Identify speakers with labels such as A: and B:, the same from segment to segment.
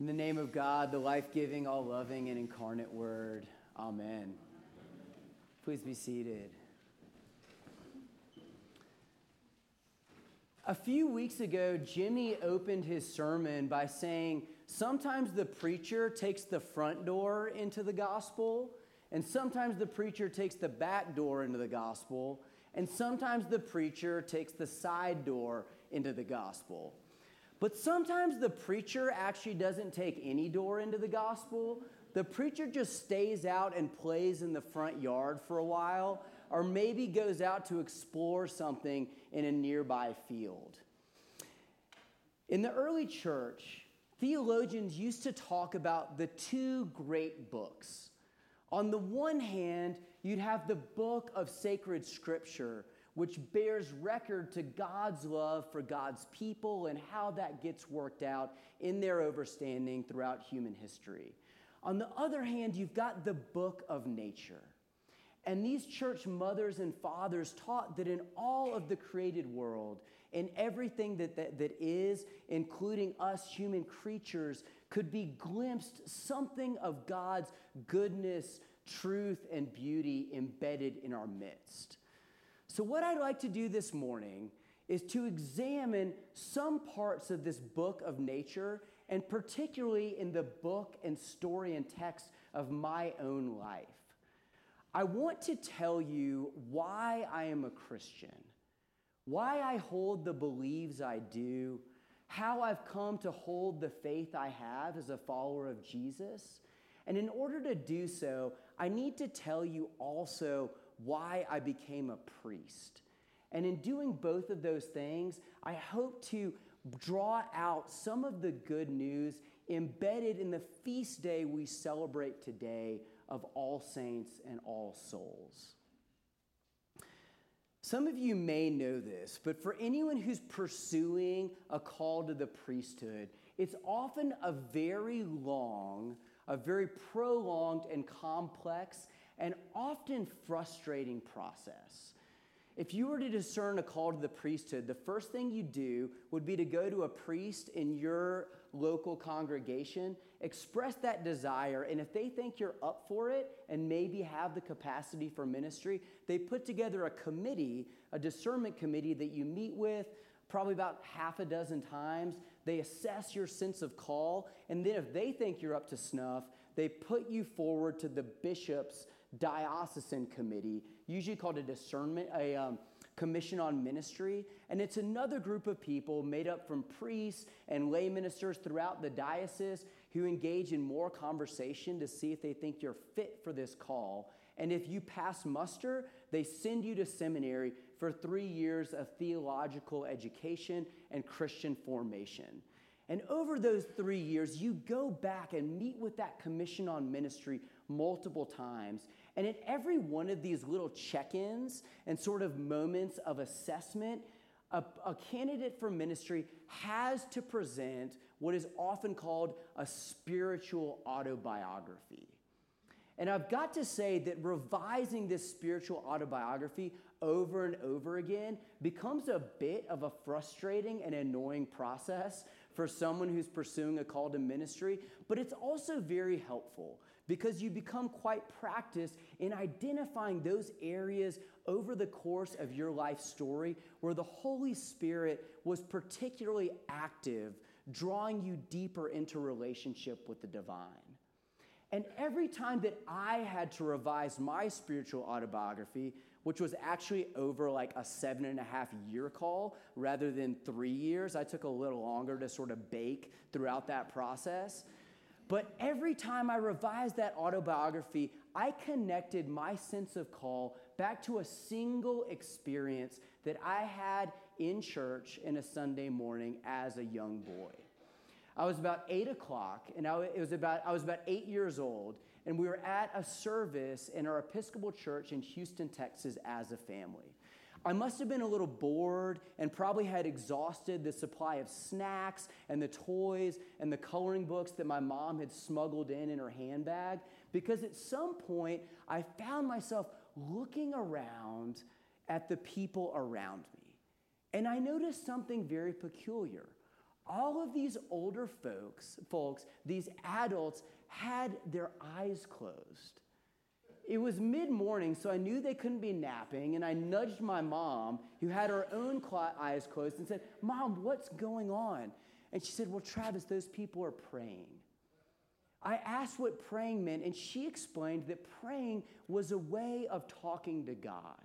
A: In the name of God, the life giving, all loving, and incarnate Word. Amen. Please be seated. A few weeks ago, Jimmy opened his sermon by saying sometimes the preacher takes the front door into the gospel, and sometimes the preacher takes the back door into the gospel, and sometimes the preacher takes the side door into the gospel. But sometimes the preacher actually doesn't take any door into the gospel. The preacher just stays out and plays in the front yard for a while, or maybe goes out to explore something in a nearby field. In the early church, theologians used to talk about the two great books. On the one hand, you'd have the book of sacred scripture, which bears record to God's love for God's people and how that gets worked out in their overstanding throughout human history. On the other hand, you've got the book of nature. And these church mothers and fathers taught that in all of the created world, in everything that, that, that is, including us human creatures, could be glimpsed something of God's goodness, truth, and beauty embedded in our midst. So, what I'd like to do this morning is to examine some parts of this book of nature, and particularly in the book and story and text of my own life. I want to tell you why I am a Christian, why I hold the beliefs I do, how I've come to hold the faith I have as a follower of Jesus. And in order to do so, I need to tell you also why I became a priest. And in doing both of those things, I hope to draw out some of the good news embedded in the feast day we celebrate today of All Saints and All Souls. Some of you may know this, but for anyone who's pursuing a call to the priesthood, it's often a very long, a very prolonged and complex and often frustrating process. If you were to discern a call to the priesthood, the first thing you'd do would be to go to a priest in your local congregation, express that desire, and if they think you're up for it and maybe have the capacity for ministry, they put together a committee, a discernment committee that you meet with probably about half a dozen times. They assess your sense of call, and then if they think you're up to snuff, they put you forward to the bishop's diocesan committee, usually called a discernment, a um, commission on ministry. And it's another group of people made up from priests and lay ministers throughout the diocese who engage in more conversation to see if they think you're fit for this call. And if you pass muster, they send you to seminary for three years of theological education and Christian formation. And over those three years, you go back and meet with that commission on ministry multiple times. And at every one of these little check ins and sort of moments of assessment, a, a, candidate for ministry has to present what is often called a spiritual autobiography. And I've got to say that revising this spiritual autobiography over and over again becomes a bit of a frustrating and annoying process for someone who's pursuing a call to ministry, but it's also very helpful because you become quite practiced in identifying those areas over the course of your life story where the Holy Spirit was particularly active, drawing you deeper into relationship with the divine. And every time that I had to revise my spiritual autobiography, which was actually over like a seven and a half year call rather than three years, I took a little longer to sort of bake throughout that process. But every time I revised that autobiography, I connected my sense of call back to a single experience that I had in church in a Sunday morning as a young boy. I was about eight o'clock, and I, it was about, I was about eight years old, and we were at a service in our Episcopal church in Houston, Texas, as a family. I must have been a little bored and probably had exhausted the supply of snacks and the toys and the coloring books that my mom had smuggled in in her handbag because at some point I found myself looking around at the people around me. And I noticed something very peculiar all of these older folks, folks, these adults, had their eyes closed. It was mid morning, so I knew they couldn't be napping, and I nudged my mom, who had her own eyes closed, and said, Mom, what's going on? And she said, Well, Travis, those people are praying. I asked what praying meant, and she explained that praying was a way of talking to God,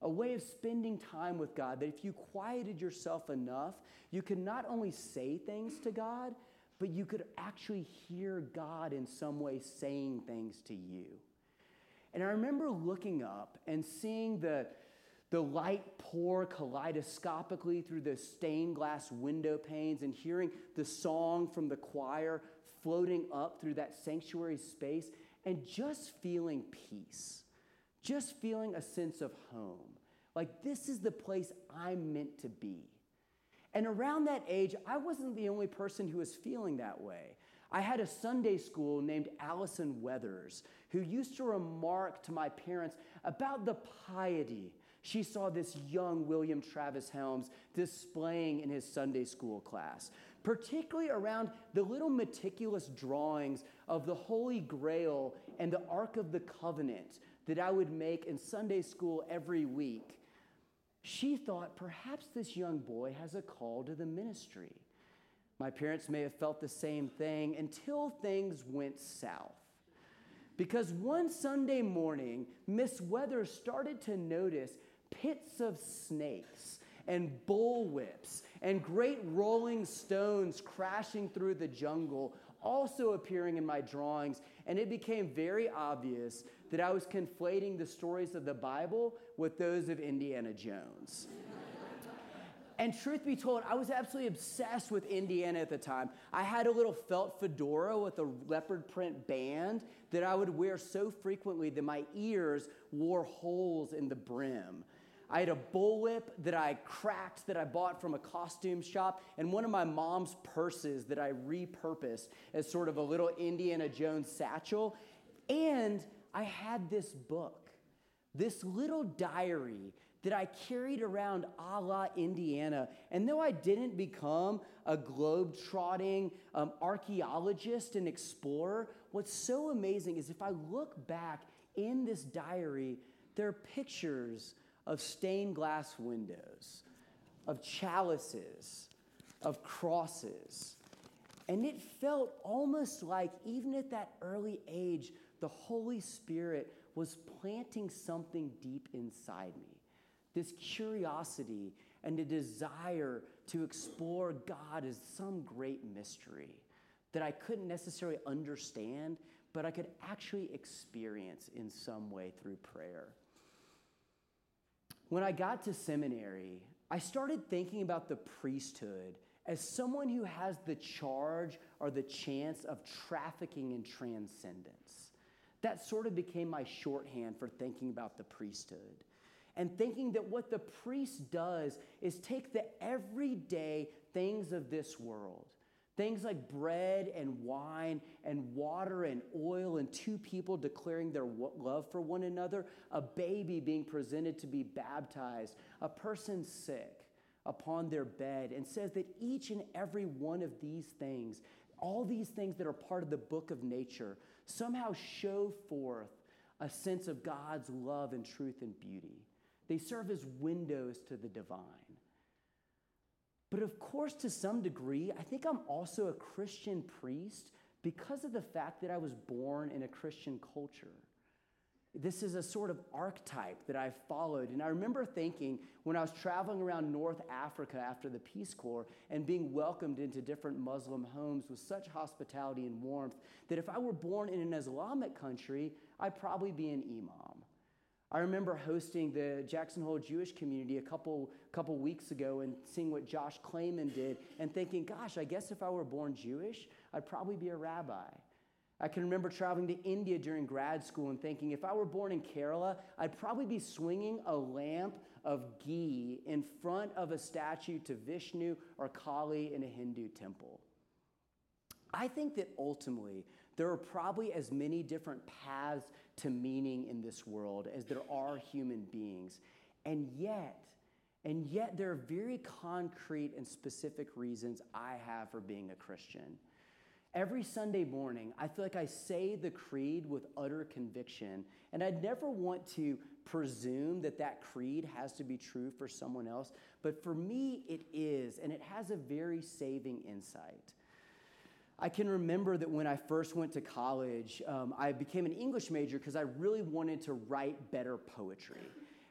A: a way of spending time with God. That if you quieted yourself enough, you could not only say things to God, but you could actually hear God in some way saying things to you. And I remember looking up and seeing the, the light pour kaleidoscopically through the stained glass window panes and hearing the song from the choir floating up through that sanctuary space and just feeling peace, just feeling a sense of home. Like, this is the place I'm meant to be. And around that age, I wasn't the only person who was feeling that way. I had a Sunday school named Allison Weathers who used to remark to my parents about the piety she saw this young William Travis Helms displaying in his Sunday school class particularly around the little meticulous drawings of the Holy Grail and the Ark of the Covenant that I would make in Sunday school every week. She thought perhaps this young boy has a call to the ministry. My parents may have felt the same thing until things went south. Because one Sunday morning, Miss Weathers started to notice pits of snakes and bullwhips and great rolling stones crashing through the jungle also appearing in my drawings. And it became very obvious that I was conflating the stories of the Bible with those of Indiana Jones. And truth be told, I was absolutely obsessed with Indiana at the time. I had a little felt fedora with a leopard print band that I would wear so frequently that my ears wore holes in the brim. I had a bullwhip that I cracked that I bought from a costume shop, and one of my mom's purses that I repurposed as sort of a little Indiana Jones satchel. And I had this book, this little diary that I carried around a la Indiana. And though I didn't become a globe-trotting um, archaeologist and explorer, what's so amazing is if I look back in this diary, there are pictures of stained glass windows, of chalices, of crosses. And it felt almost like, even at that early age, the Holy Spirit was planting something deep inside me this curiosity and a desire to explore God as some great mystery that I couldn't necessarily understand, but I could actually experience in some way through prayer. When I got to seminary, I started thinking about the priesthood as someone who has the charge or the chance of trafficking in transcendence. That sort of became my shorthand for thinking about the priesthood. And thinking that what the priest does is take the everyday things of this world Things like bread and wine and water and oil and two people declaring their love for one another, a baby being presented to be baptized, a person sick upon their bed, and says that each and every one of these things, all these things that are part of the book of nature, somehow show forth a sense of God's love and truth and beauty. They serve as windows to the divine. But of course, to some degree, I think I'm also a Christian priest because of the fact that I was born in a Christian culture. This is a sort of archetype that I've followed. And I remember thinking when I was traveling around North Africa after the Peace Corps and being welcomed into different Muslim homes with such hospitality and warmth that if I were born in an Islamic country, I'd probably be an imam. I remember hosting the Jackson Hole Jewish community a couple, couple weeks ago and seeing what Josh Clayman did and thinking, gosh, I guess if I were born Jewish, I'd probably be a rabbi. I can remember traveling to India during grad school and thinking, if I were born in Kerala, I'd probably be swinging a lamp of ghee in front of a statue to Vishnu or Kali in a Hindu temple. I think that ultimately, there are probably as many different paths to meaning in this world as there are human beings. And yet, And yet, there are very concrete and specific reasons I have for being a Christian. Every Sunday morning, I feel like I say the creed with utter conviction, and I'd never want to presume that that creed has to be true for someone else, but for me, it is, and it has a very saving insight. I can remember that when I first went to college, um, I became an English major because I really wanted to write better poetry.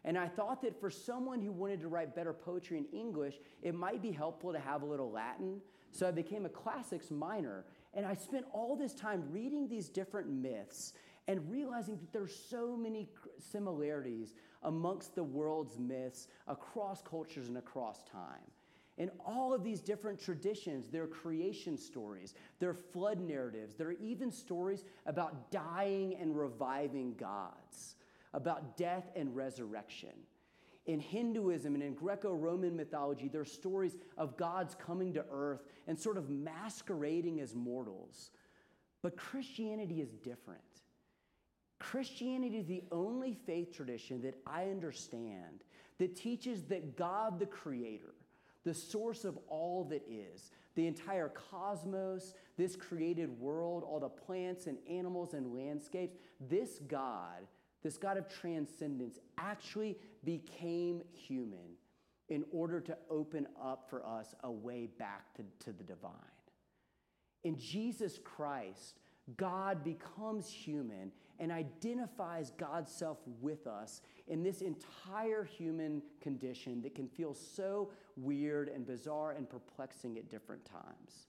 A: And I thought that for someone who wanted to write better poetry in English, it might be helpful to have a little Latin. So I became a classics minor. And I spent all this time reading these different myths and realizing that there's so many similarities amongst the world's myths across cultures and across time. In all of these different traditions, their creation stories, their flood narratives, there are even stories about dying and reviving gods, about death and resurrection. In Hinduism and in Greco Roman mythology, there are stories of gods coming to earth and sort of masquerading as mortals. But Christianity is different. Christianity is the only faith tradition that I understand that teaches that God, the Creator, the source of all that is, the entire cosmos, this created world, all the plants and animals and landscapes, this God, this God of transcendence, actually became human in order to open up for us a way back to, to the divine. In Jesus Christ, God becomes human and identifies God's self with us in this entire human condition that can feel so weird and bizarre and perplexing at different times.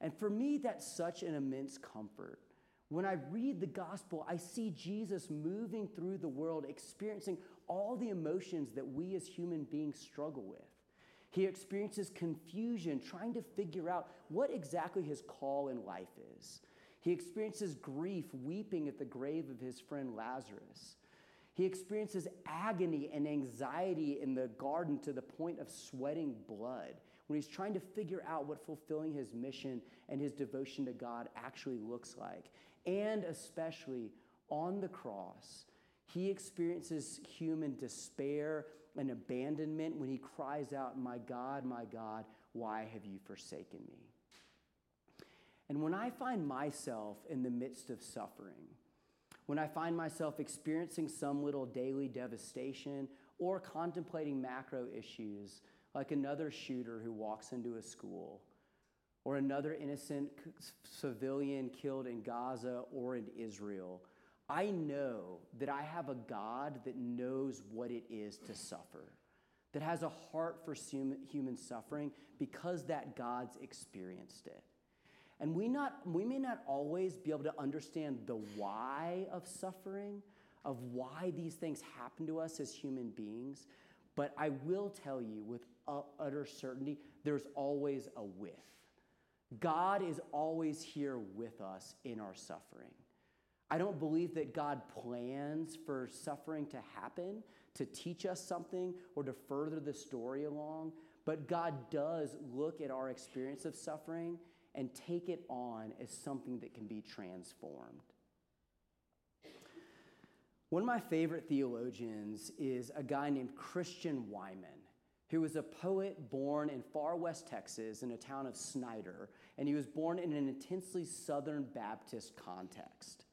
A: And for me, that's such an immense comfort. When I read the gospel, I see Jesus moving through the world, experiencing all the emotions that we as human beings struggle with. He experiences confusion, trying to figure out what exactly his call in life is. He experiences grief, weeping at the grave of his friend Lazarus. He experiences agony and anxiety in the garden to the point of sweating blood when he's trying to figure out what fulfilling his mission and his devotion to God actually looks like. And especially on the cross, he experiences human despair and abandonment when he cries out, My God, my God, why have you forsaken me? And when I find myself in the midst of suffering, when I find myself experiencing some little daily devastation or contemplating macro issues, like another shooter who walks into a school, or another innocent civilian killed in Gaza or in Israel, I know that I have a God that knows what it is to suffer, that has a heart for human suffering because that God's experienced it. And we, not, we may not always be able to understand the why of suffering, of why these things happen to us as human beings, but I will tell you with utter certainty there's always a with. God is always here with us in our suffering. I don't believe that God plans for suffering to happen to teach us something or to further the story along, but God does look at our experience of suffering and take it on as something that can be transformed. One of my favorite theologians is a guy named Christian Wiman, who was a poet born in far west Texas in a town of Snyder, and he was born in an intensely Southern Baptist context.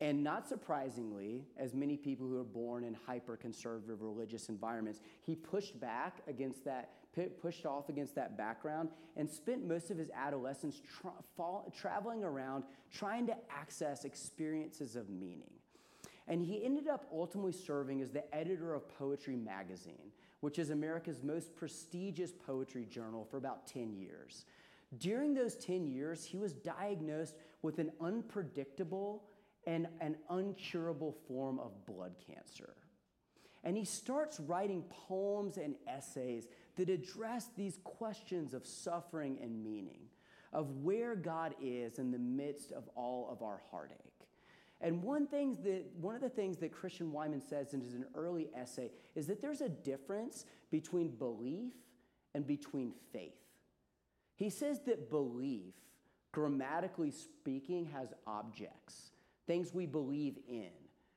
A: And not surprisingly, as many people who are born in hyper conservative religious environments, he pushed back against that pushed off against that background and spent most of his adolescence tra- fall, traveling around trying to access experiences of meaning. And he ended up ultimately serving as the editor of Poetry Magazine, which is America's most prestigious poetry journal for about 10 years. During those 10 years, he was diagnosed with an unpredictable and an uncurable form of blood cancer. And he starts writing poems and essays that address these questions of suffering and meaning, of where God is in the midst of all of our heartache. And one, thing that, one of the things that Christian Wiman says in his early essay is that there's a difference between belief and between faith. He says that belief, grammatically speaking, has objects, things we believe in,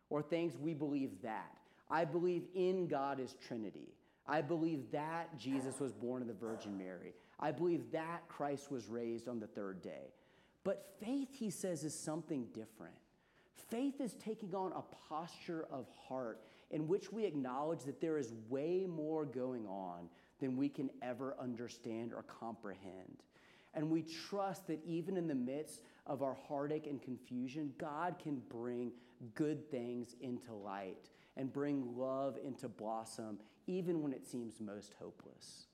A: or things we believe that. I believe in God as Trinity. I believe that Jesus was born of the Virgin Mary. I believe that Christ was raised on the third day. But faith, he says, is something different. Faith is taking on a posture of heart in which we acknowledge that there is way more going on than we can ever understand or comprehend. And we trust that even in the midst of our heartache and confusion, God can bring good things into light and bring love into blossom, even when it seems most hopeless.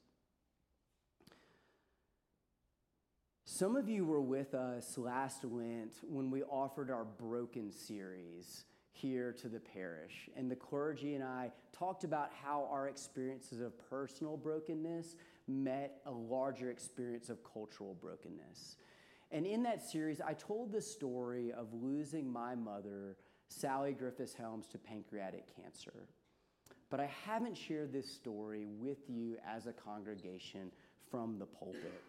A: Some of you were with us last Lent when we offered our Broken series here to the parish. And the clergy and I talked about how our experiences of personal brokenness met a larger experience of cultural brokenness. And in that series, I told the story of losing my mother, Sally Griffiths Helms, to pancreatic cancer. But I haven't shared this story with you as a congregation from the pulpit.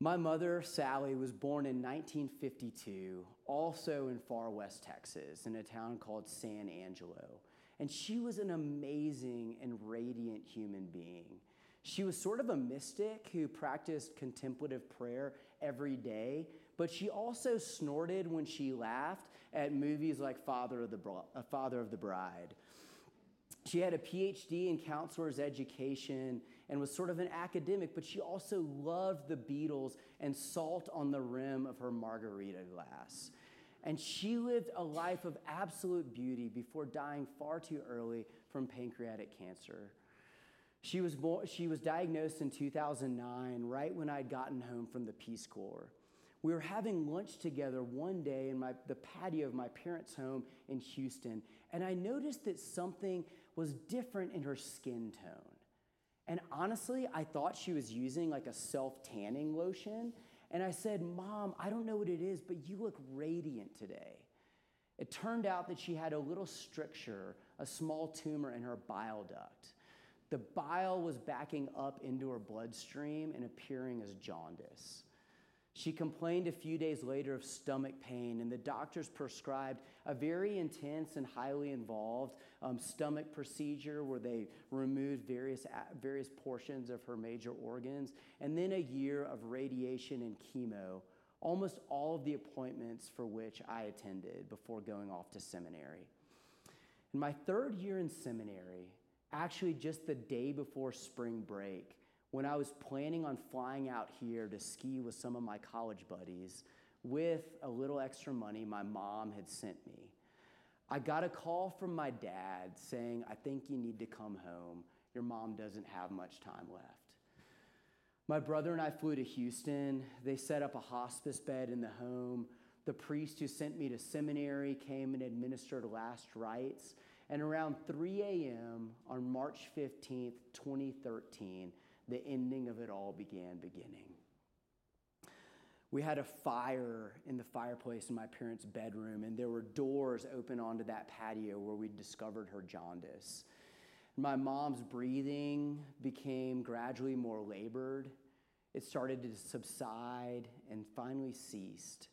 A: My mother, Sally, was born in 1952, also in far west Texas, in a town called San Angelo. And she was an amazing and radiant human being. She was sort of a mystic who practiced contemplative prayer every day, but she also snorted when she laughed at movies like Father of the, uh, Father of the Bride. She had a PhD in counselor's education and was sort of an academic, but she also loved the Beatles and salt on the rim of her margarita glass. And she lived a life of absolute beauty before dying far too early from pancreatic cancer. She was, born, she was diagnosed in 2009, right when I'd gotten home from the Peace Corps. We were having lunch together one day in my, the patio of my parents' home in Houston, and I noticed that something was different in her skin tone. And honestly, I thought she was using like a self tanning lotion. And I said, Mom, I don't know what it is, but you look radiant today. It turned out that she had a little stricture, a small tumor in her bile duct. The bile was backing up into her bloodstream and appearing as jaundice. She complained a few days later of stomach pain, and the doctors prescribed a very intense and highly involved um, stomach procedure where they removed various, various portions of her major organs, and then a year of radiation and chemo, almost all of the appointments for which I attended before going off to seminary. In my third year in seminary, actually just the day before spring break, when I was planning on flying out here to ski with some of my college buddies with a little extra money my mom had sent me. I got a call from my dad saying, I think you need to come home. Your mom doesn't have much time left. My brother and I flew to Houston. They set up a hospice bed in the home. The priest who sent me to seminary came and administered last rites. And around 3 a.m. on March 15th, 2013, the ending of it all began beginning. We had a fire in the fireplace in my parents' bedroom, and there were doors open onto that patio where we discovered her jaundice. My mom's breathing became gradually more labored. It started to subside and finally ceased.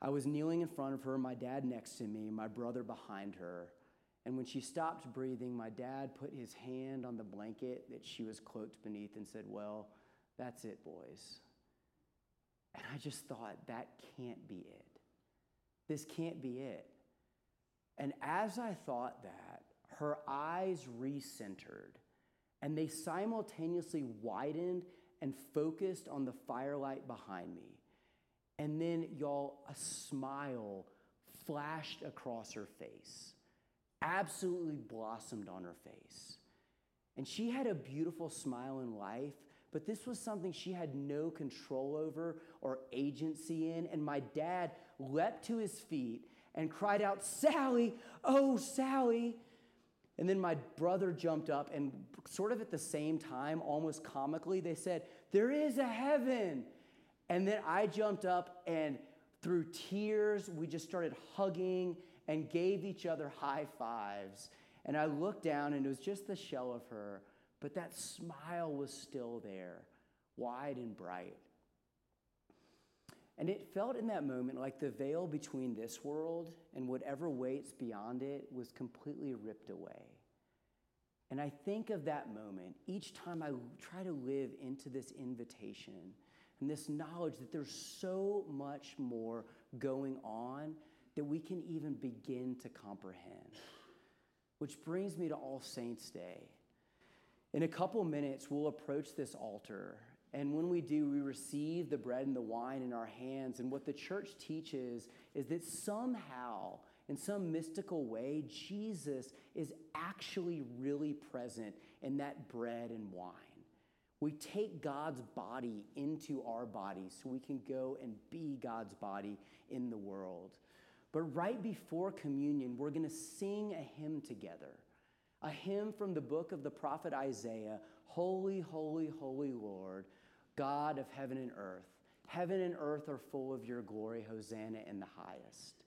A: I was kneeling in front of her, my dad next to me, my brother behind her. And when she stopped breathing, my dad put his hand on the blanket that she was cloaked beneath and said, Well, that's it, boys. And I just thought, that can't be it. This can't be it. And as I thought that, her eyes recentered and they simultaneously widened and focused on the firelight behind me. And then, y'all, a smile flashed across her face absolutely blossomed on her face. And she had a beautiful smile in life, but this was something she had no control over or agency in. And my dad leapt to his feet and cried out, Sally, oh, Sally. And then my brother jumped up, and sort of at the same time, almost comically, they said, There is a heaven. And then I jumped up, and through tears, we just started hugging and gave each other high fives. And I looked down and it was just the shell of her, but that smile was still there, wide and bright. And it felt in that moment like the veil between this world and whatever waits beyond it was completely ripped away. And I think of that moment each time I try to live into this invitation and this knowledge that there's so much more going on that we can even begin to comprehend. Which brings me to All Saints' Day. In a couple minutes, we'll approach this altar. And when we do, we receive the bread and the wine in our hands. And what the church teaches is that somehow, in some mystical way, Jesus is actually really present in that bread and wine. We take God's body into our body so we can go and be God's body in the world. But right before communion, we're going to sing a hymn together. A hymn from the book of the prophet Isaiah Holy, holy, holy Lord, God of heaven and earth. Heaven and earth are full of your glory. Hosanna in the highest.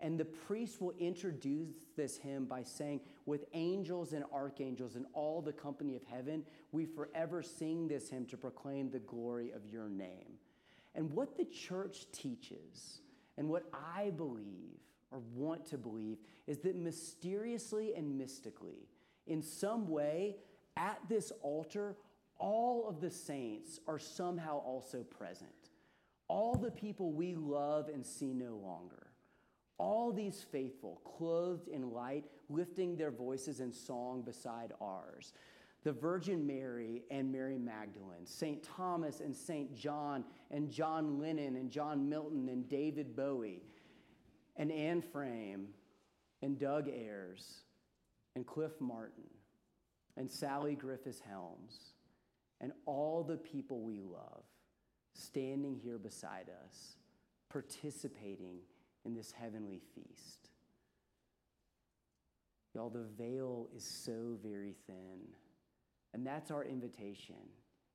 A: And the priest will introduce this hymn by saying, With angels and archangels and all the company of heaven, we forever sing this hymn to proclaim the glory of your name. And what the church teaches, and what I believe or want to believe, is that mysteriously and mystically, in some way, at this altar, all of the saints are somehow also present. All the people we love and see no longer. All these faithful, clothed in light, lifting their voices in song beside ours. The Virgin Mary and Mary Magdalene, St. Thomas and St. John, and John Lennon and John Milton and David Bowie, and Anne Frame and Doug Ayers and Cliff Martin and Sally Griffiths Helms and all the people we love standing here beside us, participating in this heavenly feast. Y'all, the veil is so very thin. And that's our invitation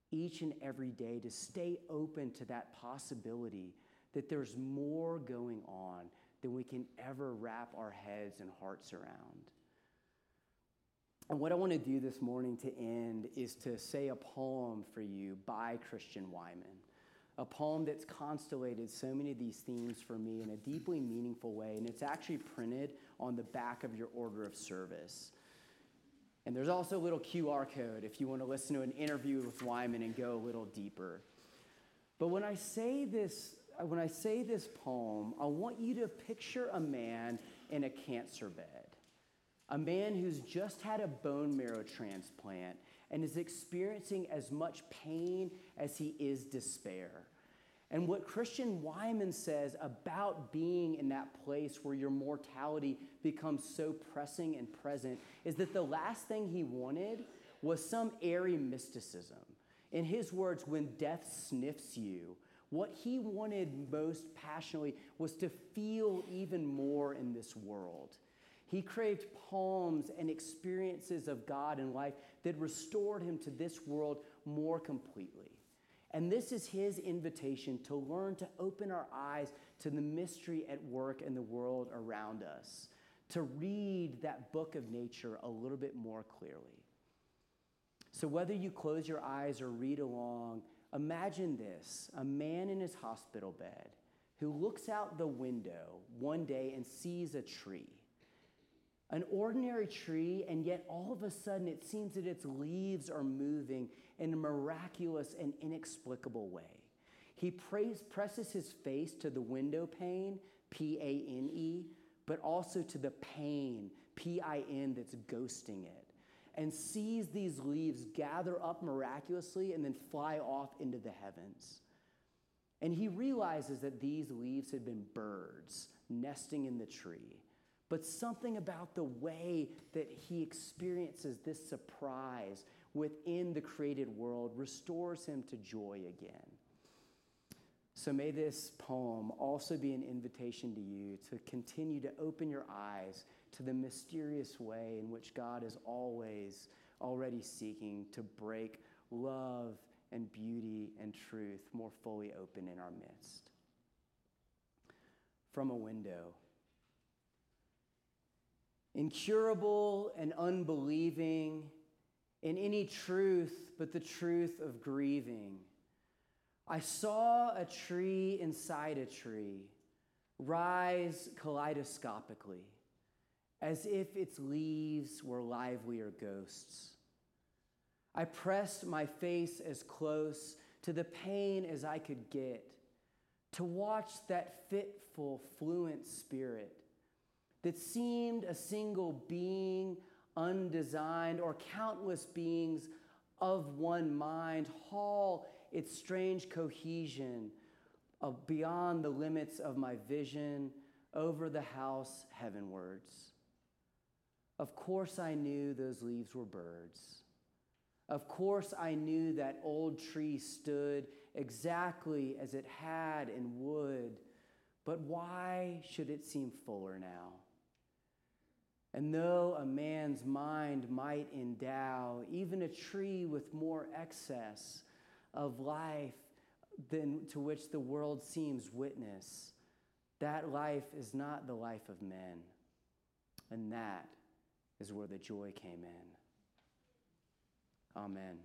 A: each and every day to stay open to that possibility that there's more going on than we can ever wrap our heads and hearts around. And what I want to do this morning to end is to say a poem for you by Christian Wiman. A poem that's constellated so many of these themes for me in a deeply meaningful way. And it's actually printed on the back of your order of service. And there's also a little QR code if you want to listen to an interview with Wiman and go a little deeper. But when I say this, when I say this poem, I want you to picture a man in a cancer bed a man who's just had a bone marrow transplant and is experiencing as much pain as he is despair. And what Christian Wiman says about being in that place where your mortality becomes so pressing and present is that the last thing he wanted was some airy mysticism. In his words, when death sniffs you, what he wanted most passionately was to feel even more in this world. He craved poems and experiences of God and life that restored him to this world more completely. And this is his invitation to learn to open our eyes to the mystery at work in the world around us, to read that book of nature a little bit more clearly. So, whether you close your eyes or read along, imagine this a man in his hospital bed who looks out the window one day and sees a tree an ordinary tree, and yet all of a sudden it seems that its leaves are moving in a miraculous and inexplicable way. He prays, presses his face to the window pane, P A N E, but also to the pain, P I N, that's ghosting it, and sees these leaves gather up miraculously and then fly off into the heavens. And he realizes that these leaves had been birds nesting in the tree but something about the way that he experiences this surprise within the created world restores him to joy again. So may this poem also be an invitation to you to continue to open your eyes to the mysterious way in which God is always already seeking to break love and beauty and truth more fully open in our midst. From a window, incurable and unbelieving in any truth but the truth of grieving. I saw a tree inside a tree rise kaleidoscopically as if its leaves were livelier ghosts. I pressed my face as close to the pain as I could get to watch that fitful, fluent spirit that seemed a single being undesigned or countless beings of one mind haul its strange cohesion beyond the limits of my vision over the house heavenwards. Of course, I knew those leaves were birds. Of course, I knew that old tree stood exactly as it had and would, but why should it seem fuller now? And though a man's mind might endow even a tree with more excess of life than to which the world seems witness, that life is not the life of men. And that is where the joy came in. Amen.